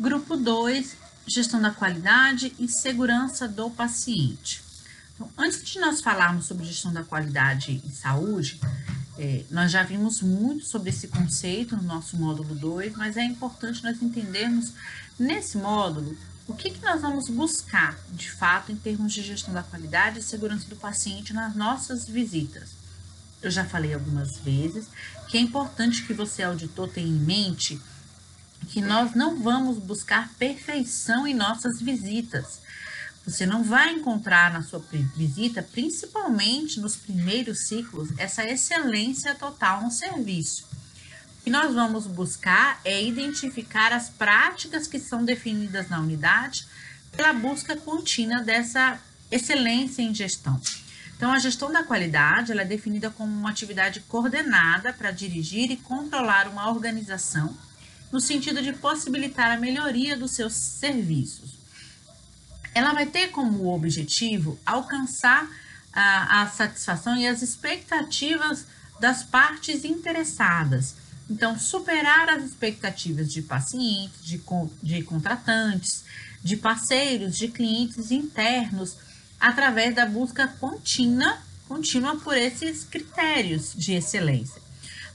Grupo 2, gestão da qualidade e segurança do paciente. Então, antes de nós falarmos sobre gestão da qualidade em saúde, é, nós já vimos muito sobre esse conceito no nosso módulo 2, mas é importante nós entendermos nesse módulo o que, que nós vamos buscar de fato em termos de gestão da qualidade e segurança do paciente nas nossas visitas. Eu já falei algumas vezes que é importante que você, auditor, tenha em mente que nós não vamos buscar perfeição em nossas visitas. Você não vai encontrar na sua visita, principalmente nos primeiros ciclos, essa excelência total no serviço. O que nós vamos buscar é identificar as práticas que são definidas na unidade pela busca contínua dessa excelência em gestão. Então, a gestão da qualidade é definida como uma atividade coordenada para dirigir e controlar uma organização no sentido de possibilitar a melhoria dos seus serviços. Ela vai ter como objetivo alcançar a, a satisfação e as expectativas das partes interessadas. Então, superar as expectativas de pacientes, de, de contratantes, de parceiros, de clientes internos, através da busca contínua, contínua por esses critérios de excelência.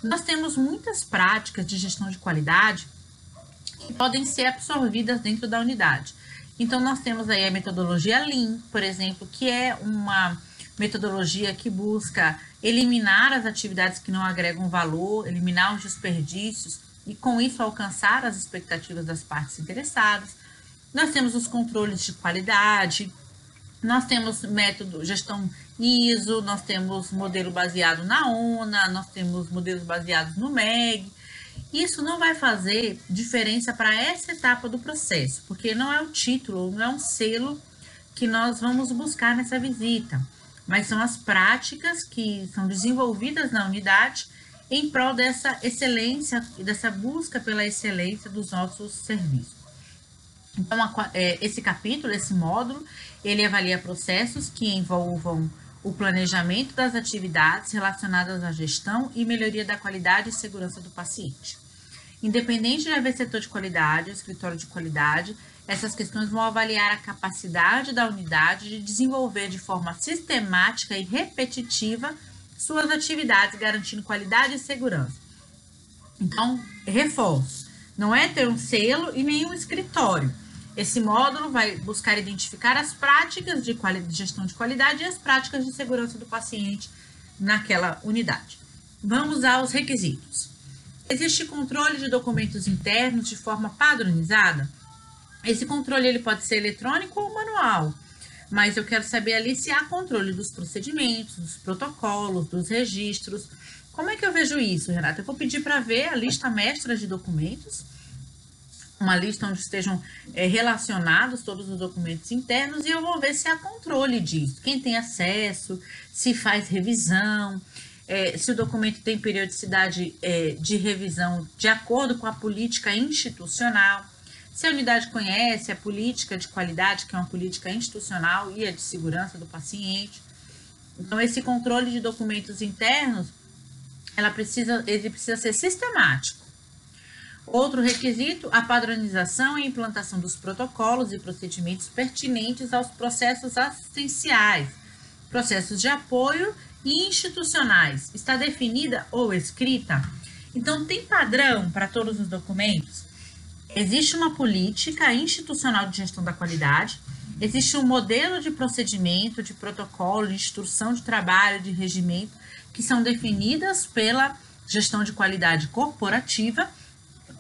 Nós temos muitas práticas de gestão de qualidade que podem ser absorvidas dentro da unidade. Então, nós temos aí a metodologia Lean, por exemplo, que é uma metodologia que busca eliminar as atividades que não agregam valor, eliminar os desperdícios e, com isso, alcançar as expectativas das partes interessadas. Nós temos os controles de qualidade, nós temos método gestão ISO, nós temos modelo baseado na ONA, nós temos modelos baseados no MEG. Isso não vai fazer diferença para essa etapa do processo, porque não é o título, não é um selo que nós vamos buscar nessa visita, mas são as práticas que são desenvolvidas na unidade em prol dessa excelência e dessa busca pela excelência dos nossos serviços. Então, é, esse capítulo, esse módulo, ele avalia processos que envolvam o planejamento das atividades relacionadas à gestão e melhoria da qualidade e segurança do paciente. Independente de haver setor de qualidade ou escritório de qualidade, essas questões vão avaliar a capacidade da unidade de desenvolver de forma sistemática e repetitiva suas atividades, garantindo qualidade e segurança. Então, reforço: não é ter um selo e nenhum escritório esse módulo vai buscar identificar as práticas de, gestão de qualidade e as práticas de segurança do paciente naquela unidade. Vamos aos requisitos. Existe controle de documentos internos de forma padronizada? Esse controle ele pode ser eletrônico ou manual, mas eu quero saber ali se há controle dos procedimentos, dos protocolos, dos registros. Como é que eu vejo isso, Renata? Eu vou pedir para ver a lista mestra de documentos uma lista onde estejam é, relacionados todos os documentos internos e eu vou ver se há controle disso, quem tem acesso, se faz revisão, é, se o documento tem periodicidade é, de revisão de acordo com a política institucional, se a unidade conhece a política de qualidade, que é uma política institucional, e a de segurança do paciente. Então, esse controle de documentos internos, ela precisa, ele precisa ser sistemático. Outro requisito, a padronização e implantação dos protocolos e procedimentos pertinentes aos processos assistenciais, processos de apoio e institucionais. Está definida ou escrita? Então, tem padrão para todos os documentos? Existe uma política institucional de gestão da qualidade, existe um modelo de procedimento, de protocolo, de instrução de trabalho, de regimento, que são definidas pela gestão de qualidade corporativa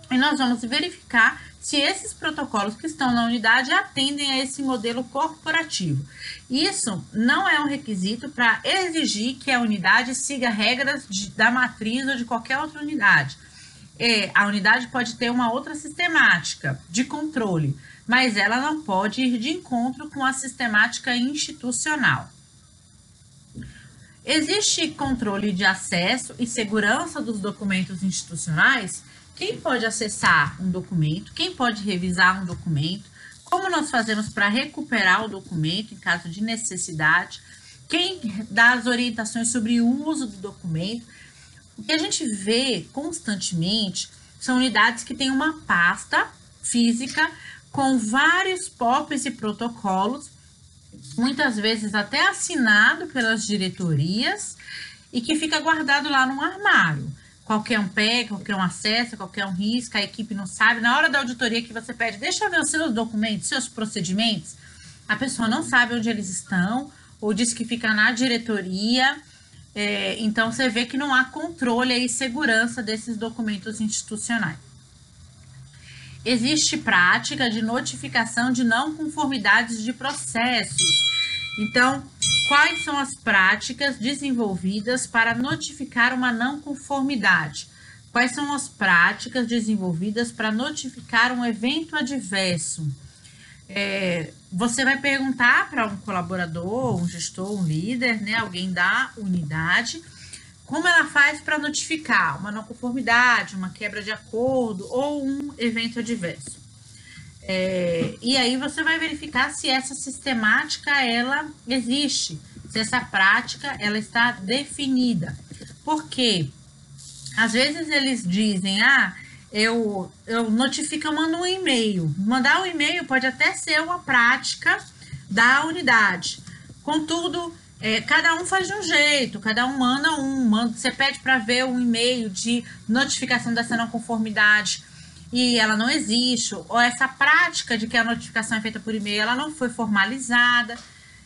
e nós vamos verificar se esses protocolos que estão na unidade atendem a esse modelo corporativo. Isso não é um requisito para exigir que a unidade siga regras de, da matriz ou de qualquer outra unidade. É, a unidade pode ter uma outra sistemática de controle, mas ela não pode ir de encontro com a sistemática institucional. Existe controle de acesso e segurança dos documentos institucionais? Quem pode acessar um documento? Quem pode revisar um documento? Como nós fazemos para recuperar o documento em caso de necessidade? Quem dá as orientações sobre o uso do documento? O que a gente vê constantemente são unidades que têm uma pasta física com vários POPs e protocolos, muitas vezes até assinado pelas diretorias e que fica guardado lá num armário. Qualquer um pega, qualquer um acessa, qualquer um risca, a equipe não sabe. Na hora da auditoria que você pede, deixa eu ver os seus documentos, seus procedimentos, a pessoa não sabe onde eles estão, ou diz que fica na diretoria. É, então você vê que não há controle e segurança desses documentos institucionais. Existe prática de notificação de não conformidades de processos. Então, quais são as práticas desenvolvidas para notificar uma não conformidade? Quais são as práticas desenvolvidas para notificar um evento adverso? É, você vai perguntar para um colaborador, um gestor, um líder, né, alguém da unidade, como ela faz para notificar uma não conformidade, uma quebra de acordo ou um evento adverso. É, e aí você vai verificar se essa sistemática ela existe, se essa prática ela está definida. Porque às vezes eles dizem, ah, eu, eu notifico, eu mando um e-mail. Mandar um e-mail pode até ser uma prática da unidade. Contudo, é, cada um faz de um jeito, cada um manda um. Manda, você pede para ver um e-mail de notificação dessa não conformidade e ela não existe, ou essa prática de que a notificação é feita por e-mail, ela não foi formalizada.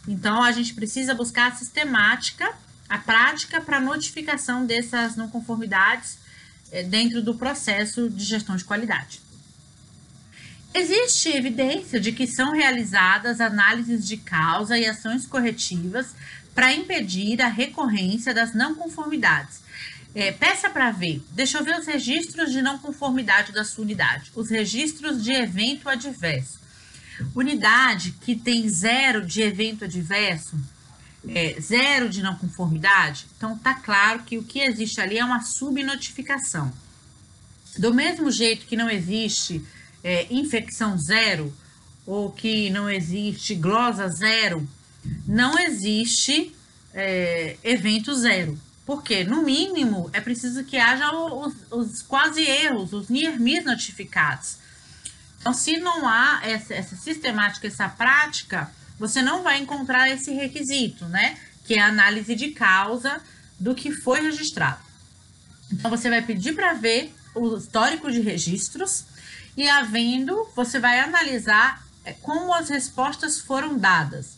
Então, a gente precisa buscar a sistemática, a prática para notificação dessas não conformidades é, dentro do processo de gestão de qualidade. Existe evidência de que são realizadas análises de causa e ações corretivas para impedir a recorrência das não conformidades. É, peça para ver, deixa eu ver os registros de não conformidade da sua unidade, os registros de evento adverso. Unidade que tem zero de evento adverso, é, zero de não conformidade, então tá claro que o que existe ali é uma subnotificação. Do mesmo jeito que não existe é, infecção zero, ou que não existe glosa zero, não existe é, evento zero. Porque, no mínimo, é preciso que haja os, os quase erros, os near miss notificados. Então, se não há essa, essa sistemática, essa prática, você não vai encontrar esse requisito, né? Que é a análise de causa do que foi registrado. Então, você vai pedir para ver o histórico de registros e, havendo, você vai analisar é, como as respostas foram dadas.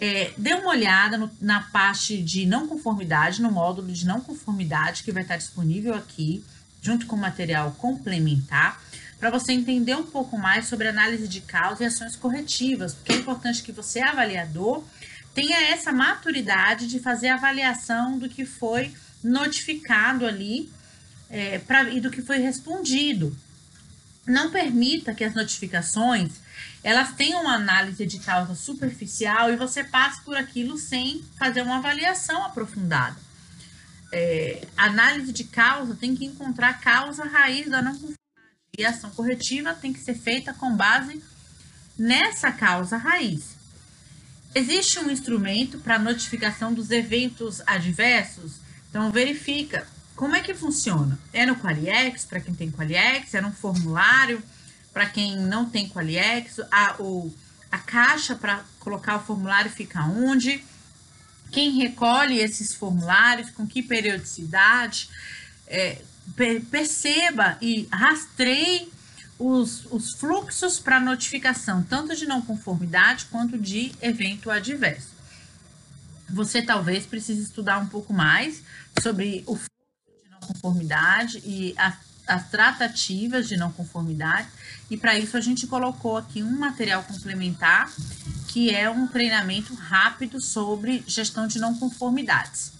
É, dê uma olhada no, na parte de não conformidade, no módulo de não conformidade que vai estar disponível aqui, junto com o material complementar para você entender um pouco mais sobre análise de causa e ações corretivas, porque é importante que você, avaliador, tenha essa maturidade de fazer a avaliação do que foi notificado ali é, pra, e do que foi respondido. Não permita que as notificações elas tenham uma análise de causa superficial e você passe por aquilo sem fazer uma avaliação aprofundada. É, análise de causa tem que encontrar a causa raiz da não conformidade e a ação corretiva tem que ser feita com base nessa causa raiz. Existe um instrumento para notificação dos eventos adversos? Então, verifica como é que funciona. É no Qualiex, para quem tem Qualiex, é no formulário, para quem não tem Qualiex, a, o, a caixa para colocar o formulário fica onde? Quem recolhe esses formulários, com que periodicidade? É, perceba e rastreie os, os fluxos para notificação, tanto de não conformidade quanto de evento adverso. Você talvez precise estudar um pouco mais sobre o conformidade e a, as tratativas de não conformidade, e para isso a gente colocou aqui um material complementar, que é um treinamento rápido sobre gestão de não conformidades.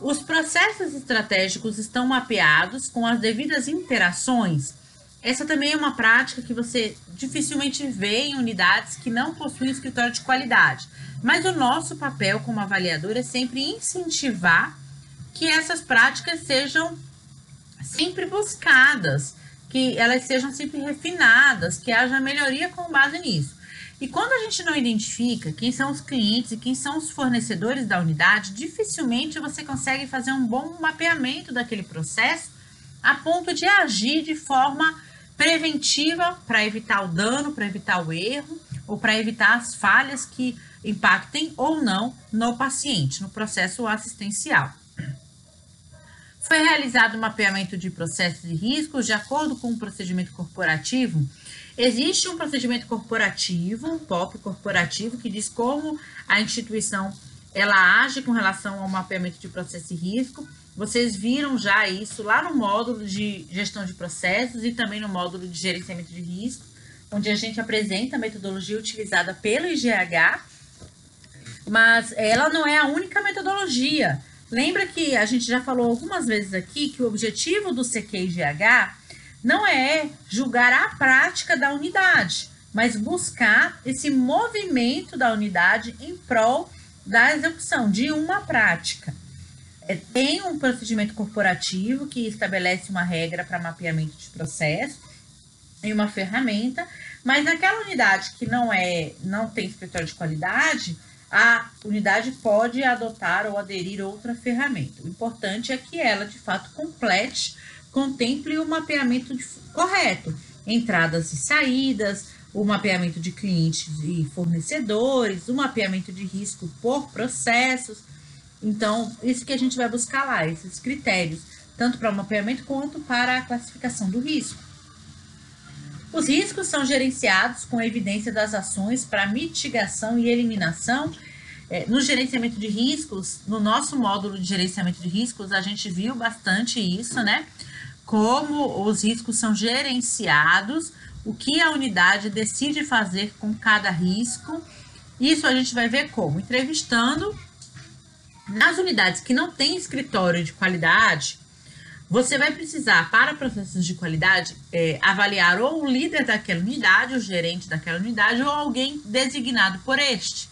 Os processos estratégicos estão mapeados com as devidas interações. Essa também é uma prática que você dificilmente vê em unidades que não possuem escritório de qualidade. Mas o nosso papel como avaliador é sempre incentivar que essas práticas sejam sempre buscadas, que elas sejam sempre refinadas, que haja melhoria com base nisso. E quando a gente não identifica quem são os clientes e quem são os fornecedores da unidade, dificilmente você consegue fazer um bom mapeamento daquele processo a ponto de agir de forma preventiva para evitar o dano, para evitar o erro ou para evitar as falhas que impactem ou não no paciente, no processo assistencial. Foi realizado um mapeamento de processos e riscos de acordo com o procedimento corporativo. Existe um procedimento corporativo, um POP corporativo, que diz como a instituição ela age com relação ao mapeamento de processo e risco. Vocês viram já isso lá no módulo de gestão de processos e também no módulo de gerenciamento de risco, onde a gente apresenta a metodologia utilizada pelo IGH, mas ela não é a única metodologia. Lembra que a gente já falou algumas vezes aqui que o objetivo do CQIGH não é julgar a prática da unidade, mas buscar esse movimento da unidade em prol da execução de uma prática. É, tem um procedimento corporativo que estabelece uma regra para mapeamento de processo e uma ferramenta, mas naquela unidade que não é, não tem escritório de qualidade, a unidade pode adotar ou aderir outra ferramenta. O importante é que ela, de fato, complete, contemple o mapeamento de, correto, entradas e saídas, o mapeamento de clientes e fornecedores, o mapeamento de risco por processos. Então, isso que a gente vai buscar lá, esses critérios, tanto para o mapeamento quanto para a classificação do risco. Os riscos são gerenciados com evidência das ações para mitigação e eliminação. É, no gerenciamento de riscos, no nosso módulo de gerenciamento de riscos, a gente viu bastante isso, né? Como os riscos são gerenciados, o que a unidade decide fazer com cada risco. Isso a gente vai ver como? Entrevistando nas unidades que não têm escritório de qualidade, você vai precisar, para processos de qualidade, é, avaliar ou o líder daquela unidade, o gerente daquela unidade, ou alguém designado por este.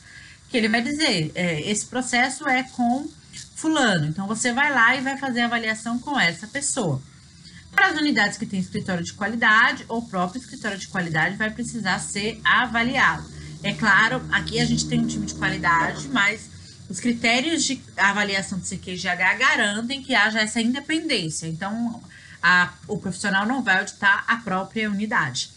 Que ele vai dizer: é, esse processo é com Fulano. Então, você vai lá e vai fazer a avaliação com essa pessoa. Para as unidades que têm escritório de qualidade, ou próprio escritório de qualidade vai precisar ser avaliado. É claro, aqui a gente tem um time de qualidade, mas os critérios de avaliação do CQGH garantem que haja essa independência. Então, a, o profissional não vai auditar a própria unidade.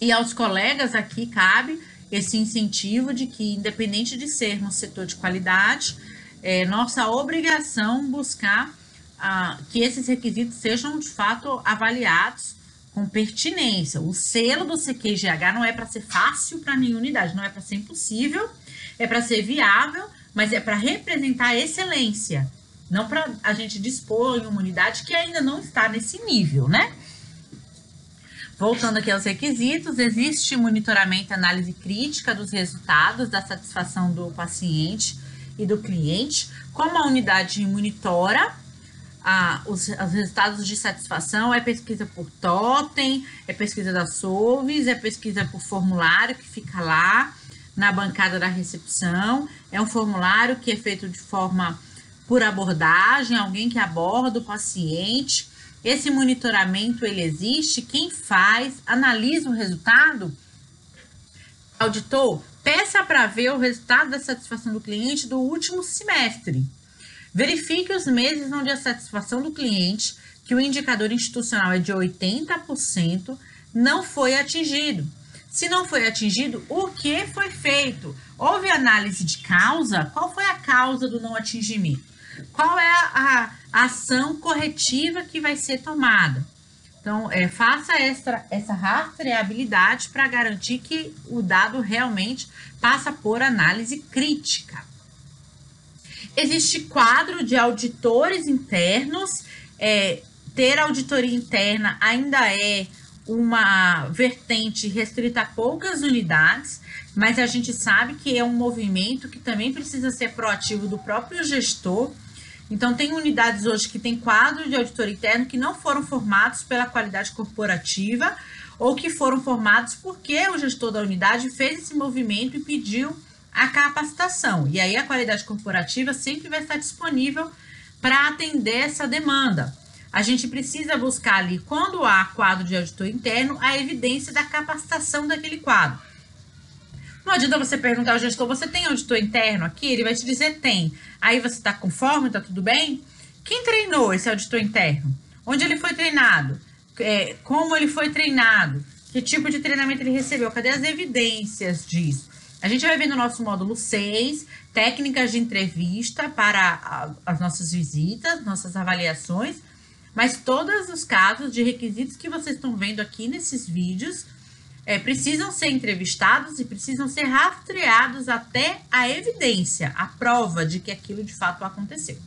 E aos colegas aqui cabe esse incentivo de que, independente de sermos setor de qualidade, é nossa obrigação buscar ah, que esses requisitos sejam de fato avaliados com pertinência. O selo do CQGH não é para ser fácil para nenhuma unidade, não é para ser impossível, é para ser viável mas é para representar a excelência, não para a gente dispor em uma unidade que ainda não está nesse nível, né? Voltando aqui aos requisitos, existe monitoramento e análise crítica dos resultados da satisfação do paciente e do cliente. Como a unidade monitora ah, os, os, resultados de satisfação, é pesquisa por totem, é pesquisa da SOVES, é pesquisa por formulário que fica lá, na bancada da recepção. É um formulário que é feito de forma por abordagem, alguém que aborda o paciente. Esse monitoramento ele existe, quem faz, analisa o resultado. Auditor, peça para ver o resultado da satisfação do cliente do último semestre. Verifique os meses onde a satisfação do cliente, que o indicador institucional é de 80%, não foi atingido. Se não foi atingido, o que foi feito? Houve análise de causa? Qual foi a causa do não atingimento? Qual é a, a ação corretiva que vai ser tomada? Então, é, faça essa, essa rastreabilidade para garantir que o dado realmente passa por análise crítica. Existe quadro de auditores internos. É, ter auditoria interna ainda é uma vertente restrita a poucas unidades, mas a gente sabe que é um movimento que também precisa ser proativo do próprio gestor. Então, tem unidades hoje que têm quadro de auditor interno que não foram formados pela qualidade corporativa ou que foram formados porque o gestor da unidade fez esse movimento e pediu a capacitação. E aí, a qualidade corporativa sempre vai estar disponível para atender essa demanda a gente precisa buscar ali, quando há quadro de auditor interno, a evidência da capacitação daquele quadro. Não adianta você perguntar ao gestor, você tem auditor interno aqui? Ele vai te dizer tem. Aí você está conforme, está tudo bem? Quem treinou esse auditor interno? Onde ele foi treinado? é, como ele foi treinado, que tipo de treinamento ele recebeu, cadê as evidências disso? A gente vai ver no nosso módulo 6, técnicas de entrevista para as nossas visitas, nossas avaliações, mas todos os casos de requisitos que vocês estão vendo aqui nesses vídeos é, precisam ser entrevistados e precisam ser rastreados até a evidência, a prova de que aquilo de fato aconteceu.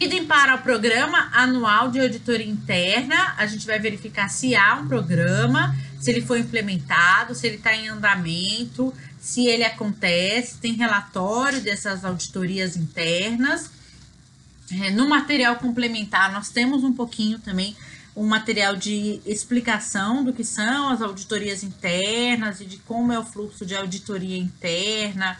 Idem para o programa anual de auditoria interna, a gente vai verificar se há um programa, se ele foi implementado, se ele está em andamento, se ele acontece, tem relatório dessas auditorias internas. É, no material complementar, nós temos um pouquinho também um material de explicação do que são as auditorias internas e de como é o fluxo de auditoria interna.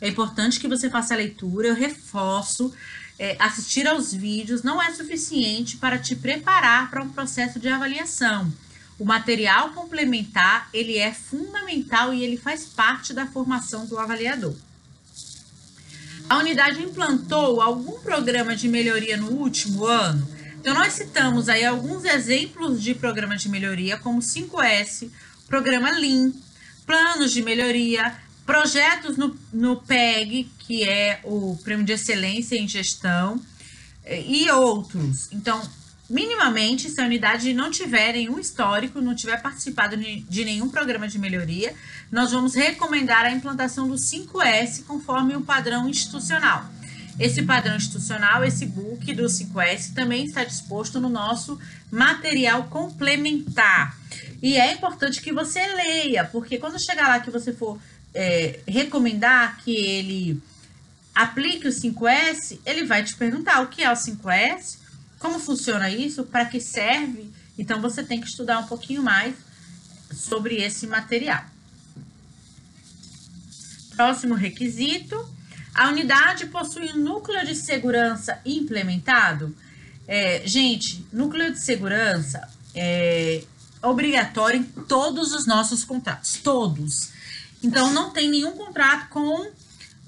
É importante que você faça a leitura, eu reforço é, assistir aos vídeos não é suficiente para te preparar para um processo de avaliação. O material complementar, ele é fundamental e ele faz parte da formação do avaliador. A unidade implantou algum programa de melhoria no último ano? Então, nós citamos aí alguns exemplos de programas de melhoria, como 5S, programa Lean, planos de melhoria, projetos no, no PEG, que é o Prêmio de Excelência em Gestão, eh, e outros. Então, minimamente, se a unidade não tiver nenhum histórico, não tiver participado de nenhum programa de melhoria, nós vamos recomendar a implantação do 5S conforme o padrão institucional. Esse padrão institucional, esse book do 5S, também está disposto no nosso material complementar. E é importante que você leia, porque quando chegar lá que você for é, recomendar que ele aplique o 5S, ele vai te perguntar o que é o 5S, como funciona isso, para que serve. Então você tem que estudar um pouquinho mais sobre esse material. Próximo requisito: a unidade possui um núcleo de segurança implementado. É, gente, núcleo de segurança é obrigatório em todos os nossos contratos, todos. Então, não tem nenhum contrato com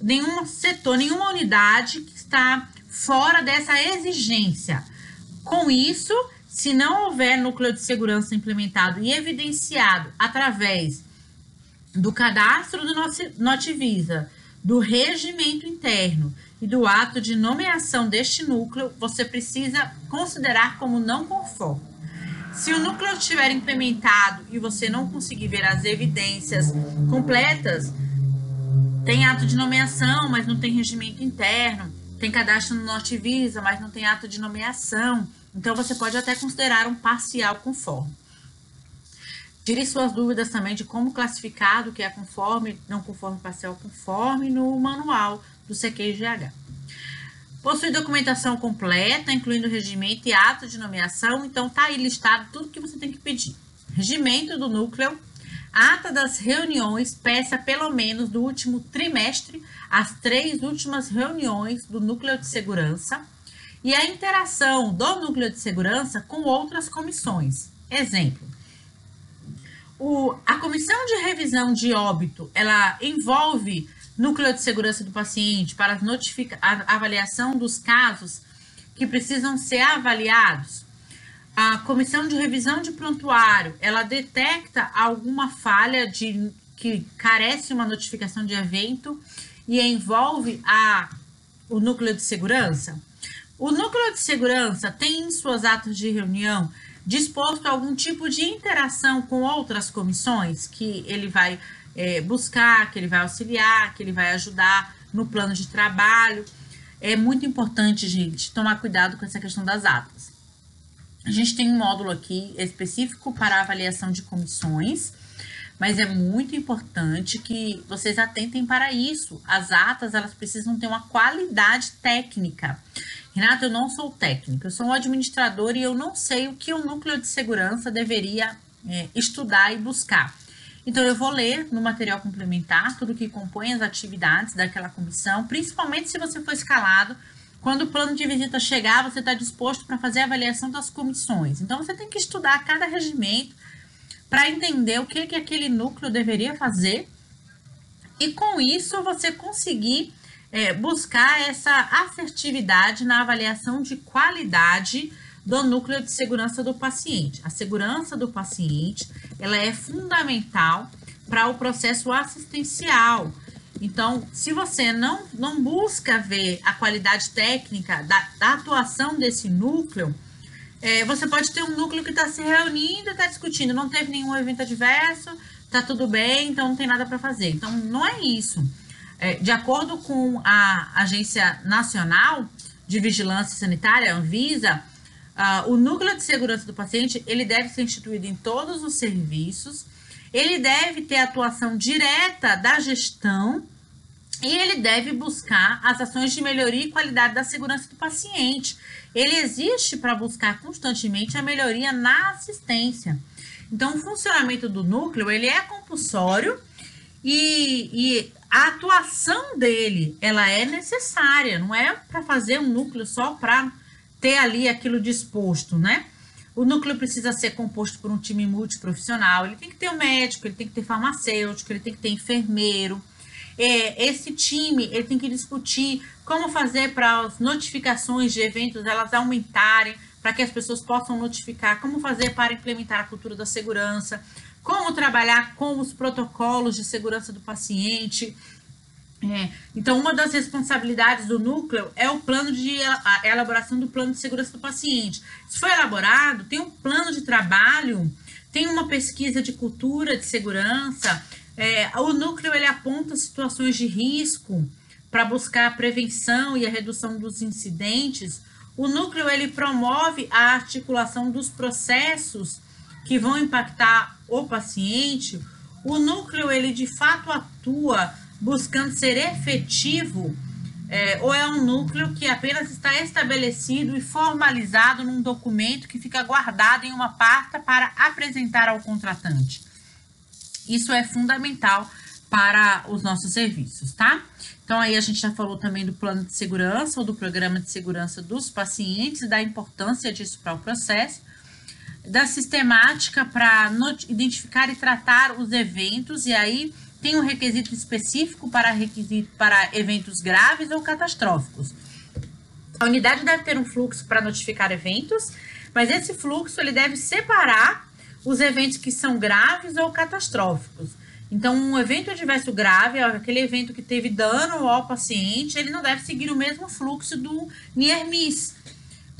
nenhum setor, nenhuma unidade que está fora dessa exigência. Com isso, se não houver núcleo de segurança implementado e evidenciado através do cadastro do Notivisa, do regimento interno e do ato de nomeação deste núcleo, você precisa considerar como não conforme. Se o núcleo estiver implementado e você não conseguir ver as evidências completas, tem ato de nomeação, mas não tem regimento interno, tem cadastro no Norte Visa, mas não tem ato de nomeação. Então você pode até considerar um parcial conforme. Tire suas dúvidas também de como classificar o que é conforme, não conforme, parcial conforme no manual do CQGH. Possui documentação completa, incluindo regimento e ato de nomeação, então tá aí listado tudo que você tem que pedir. Regimento do núcleo, ata das reuniões, peça pelo menos do último trimestre, as três últimas reuniões do núcleo de segurança e a interação do núcleo de segurança com outras comissões. Exemplo, o, a comissão de revisão de óbito, ela envolve núcleo de segurança do paciente para a avaliação dos casos que precisam ser avaliados. A comissão de revisão de prontuário, ela detecta alguma falha de que carece uma notificação de evento e envolve a, o núcleo de segurança. O núcleo de segurança tem em suas atas de reunião disposto algum tipo de interação com outras comissões que ele vai é, buscar, que ele vai auxiliar, que ele vai ajudar no plano de trabalho. É muito importante, gente, tomar cuidado com essa questão das atas. A gente tem um módulo aqui específico para avaliação de comissões, mas é muito importante que vocês atentem para isso. As atas, elas precisam ter uma qualidade técnica. Renata, eu não sou técnica, eu sou um administrador e eu não sei o que o núcleo de segurança deveria é, estudar e buscar. Então, eu vou ler no material complementar tudo que compõe as atividades daquela comissão, principalmente se você for escalado. Quando o plano de visita chegar, você está disposto para fazer a avaliação das comissões. Então, você tem que estudar cada regimento para entender o que, que aquele núcleo deveria fazer e, com isso, você conseguir é, buscar essa assertividade na avaliação de qualidade do núcleo de segurança do paciente. A segurança do paciente, ela é fundamental para o processo assistencial. Então, se você não, não busca ver a qualidade técnica da, da atuação desse núcleo, é, você pode ter um núcleo que está se reunindo, está discutindo, não teve nenhum evento adverso, está tudo bem, então não tem nada para fazer. Então, não é isso. É, de acordo com a Agência Nacional de Vigilância Sanitária, Anvisa, uh, o núcleo de segurança do paciente ele deve ser instituído em todos os serviços, ele deve ter atuação direta da gestão e ele deve buscar as ações de melhoria e qualidade da segurança do paciente. Ele existe para buscar constantemente a melhoria na assistência. Então, o funcionamento do núcleo ele é compulsório e, e a atuação dele ela é necessária, não é para fazer um núcleo só para ter ali aquilo disposto, né? O núcleo precisa ser composto por um time multiprofissional, ele tem que ter um médico, ele tem que ter farmacêutico, ele tem que ter enfermeiro. É, esse time ele tem que discutir como fazer para as notificações de eventos elas aumentarem, para que as pessoas possam notificar, como fazer para implementar a cultura da segurança, como trabalhar com os protocolos de segurança do paciente. É, então, uma das responsabilidades do núcleo é o plano de elaboração do plano de segurança do paciente. Se foi elaborado, tem um plano de trabalho, tem uma pesquisa de cultura de segurança. É, o núcleo ele aponta situações de risco para buscar a prevenção e a redução dos incidentes. O núcleo ele promove a articulação dos processos que vão impactar o paciente, o núcleo ele de fato atua buscando ser efetivo é, ou é um núcleo que apenas está estabelecido e formalizado num documento que fica guardado em uma pasta para apresentar ao contratante. Isso é fundamental para os nossos serviços, tá? Então, aí a gente já falou também do plano de segurança ou do programa de segurança dos pacientes, da importância disso para o processo da sistemática para identificar e tratar os eventos, e aí tem um requisito específico para requisito para eventos graves ou catastróficos. A unidade deve ter um fluxo para notificar eventos, mas esse fluxo ele deve separar os eventos que são graves ou catastróficos. Então, um evento adverso grave, aquele evento que teve dano ao paciente, ele não deve seguir o mesmo fluxo do NIR-MIS,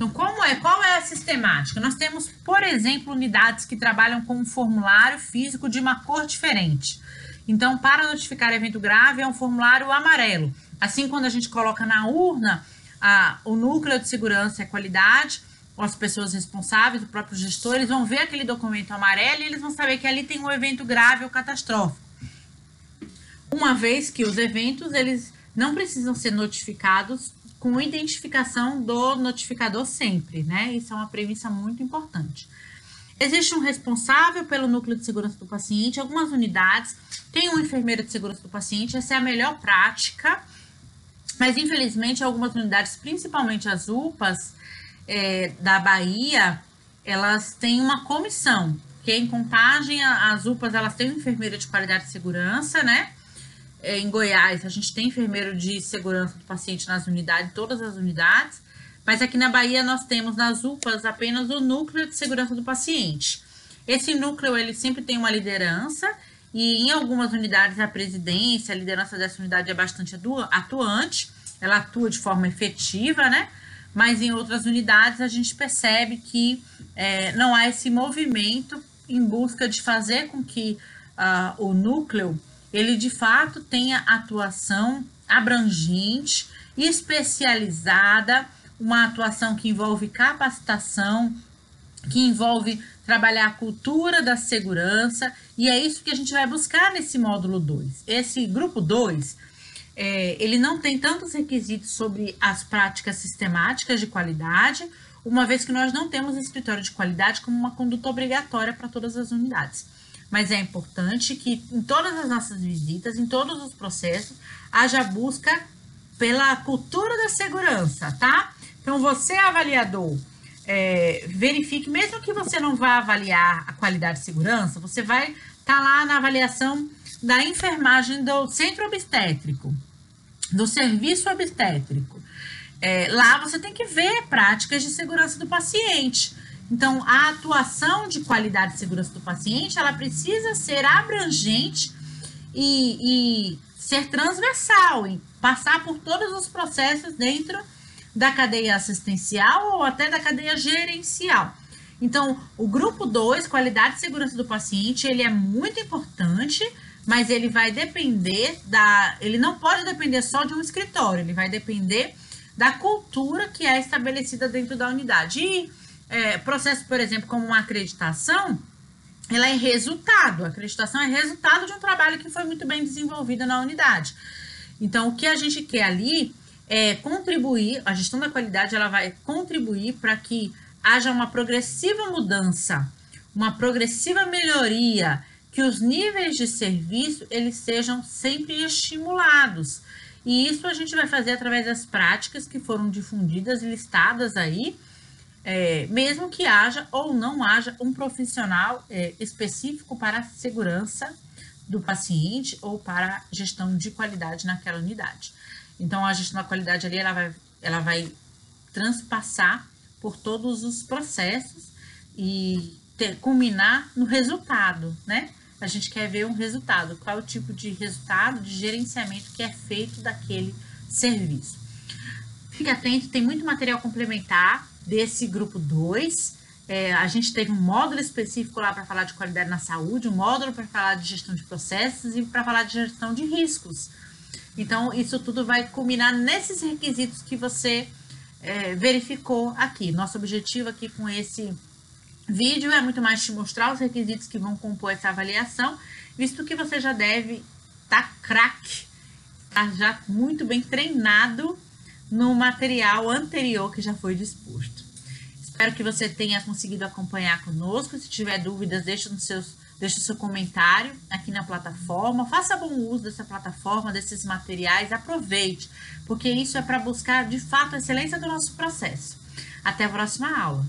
então, como é, qual é a sistemática? Nós temos, por exemplo, unidades que trabalham com um formulário físico de uma cor diferente. Então, para notificar evento grave, é um formulário amarelo. Assim, quando a gente coloca na urna a, o núcleo de segurança e qualidade, as pessoas responsáveis, os próprios gestores, vão ver aquele documento amarelo e eles vão saber que ali tem um evento grave ou catastrófico. Uma vez que os eventos, eles não precisam ser notificados com identificação do notificador sempre, né? Isso é uma premissa muito importante. Existe um responsável pelo núcleo de segurança do paciente, algumas unidades têm um enfermeiro de segurança do paciente, essa é a melhor prática, mas infelizmente algumas unidades, principalmente as UPAs é, da Bahia, elas têm uma comissão, que em contagem as UPAs elas têm enfermeiro de qualidade de segurança, né? é, em Goiás, a gente tem enfermeiro de segurança do paciente nas unidades, todas as unidades, mas aqui na Bahia nós temos nas UPAs apenas o núcleo de segurança do paciente. Esse núcleo ele sempre tem uma liderança e em algumas unidades a presidência, a liderança dessa unidade é bastante atuante, ela atua de forma efetiva, né? Mas em outras unidades a gente percebe que é, não há esse movimento em busca de fazer com que uh, o núcleo ele de fato tenha atuação abrangente, especializada, uma atuação que envolve capacitação, que envolve trabalhar a cultura da segurança, e é isso que a gente vai buscar nesse módulo 2. Esse grupo 2, é, ele não tem tantos requisitos sobre as práticas sistemáticas de qualidade, uma vez que nós não temos escritório de qualidade como uma conduta obrigatória para todas as unidades mas é importante que em todas as nossas visitas, em todos os processos, haja busca pela cultura da segurança, tá? Então, você, avaliador, é, verifique, mesmo que você não vá avaliar a qualidade de segurança, você vai estar tá lá na avaliação da enfermagem do centro obstétrico, do serviço obstétrico. é, lá você tem que ver práticas de segurança do paciente. Então, a atuação de qualidade e segurança do paciente, ela precisa ser abrangente e, e ser transversal, e passar por todos os processos dentro da cadeia assistencial ou até da cadeia gerencial. Então, o grupo 2, qualidade e segurança do paciente, ele é muito importante, mas ele vai depender da. Ele não pode depender só de um escritório, ele vai depender da cultura que é estabelecida dentro da unidade. E é, processo, por exemplo, como uma acreditação, ela é resultado. A acreditação é resultado de um trabalho que foi muito bem desenvolvido na unidade. Então, o que a gente quer ali é contribuir, a gestão da qualidade ela vai contribuir para que haja uma progressiva mudança, uma progressiva melhoria, que os níveis de serviço eles sejam sempre estimulados. E isso a gente vai fazer através das práticas que foram difundidas e listadas aí, é, mesmo que haja ou não haja um profissional é, específico para a segurança do paciente ou para a gestão de qualidade naquela unidade. Então, a gestão da qualidade ali, ela vai, ela vai transpassar por todos os processos e ter, culminar no resultado, né? A gente quer ver um resultado, qual é o tipo de resultado de gerenciamento que é feito daquele serviço. Fique atento, tem muito material complementar desse grupo 2. É, a gente teve um módulo específico lá para falar de qualidade na saúde, um módulo para falar de gestão de processos e para falar de gestão de riscos. Então, isso tudo vai culminar nesses requisitos que você é, verificou aqui. Nosso objetivo aqui com esse vídeo é muito mais te mostrar os requisitos que vão compor essa avaliação, visto que você já deve estar tá craque, tá já muito bem treinado no material anterior que já foi disposto. Espero que você tenha conseguido acompanhar conosco. Se tiver dúvidas, deixe nos seus Deixe seu comentário aqui na plataforma. Faça bom uso dessa plataforma, desses materiais. Aproveite, porque isso é para buscar de fato a excelência do nosso processo. Até a próxima aula.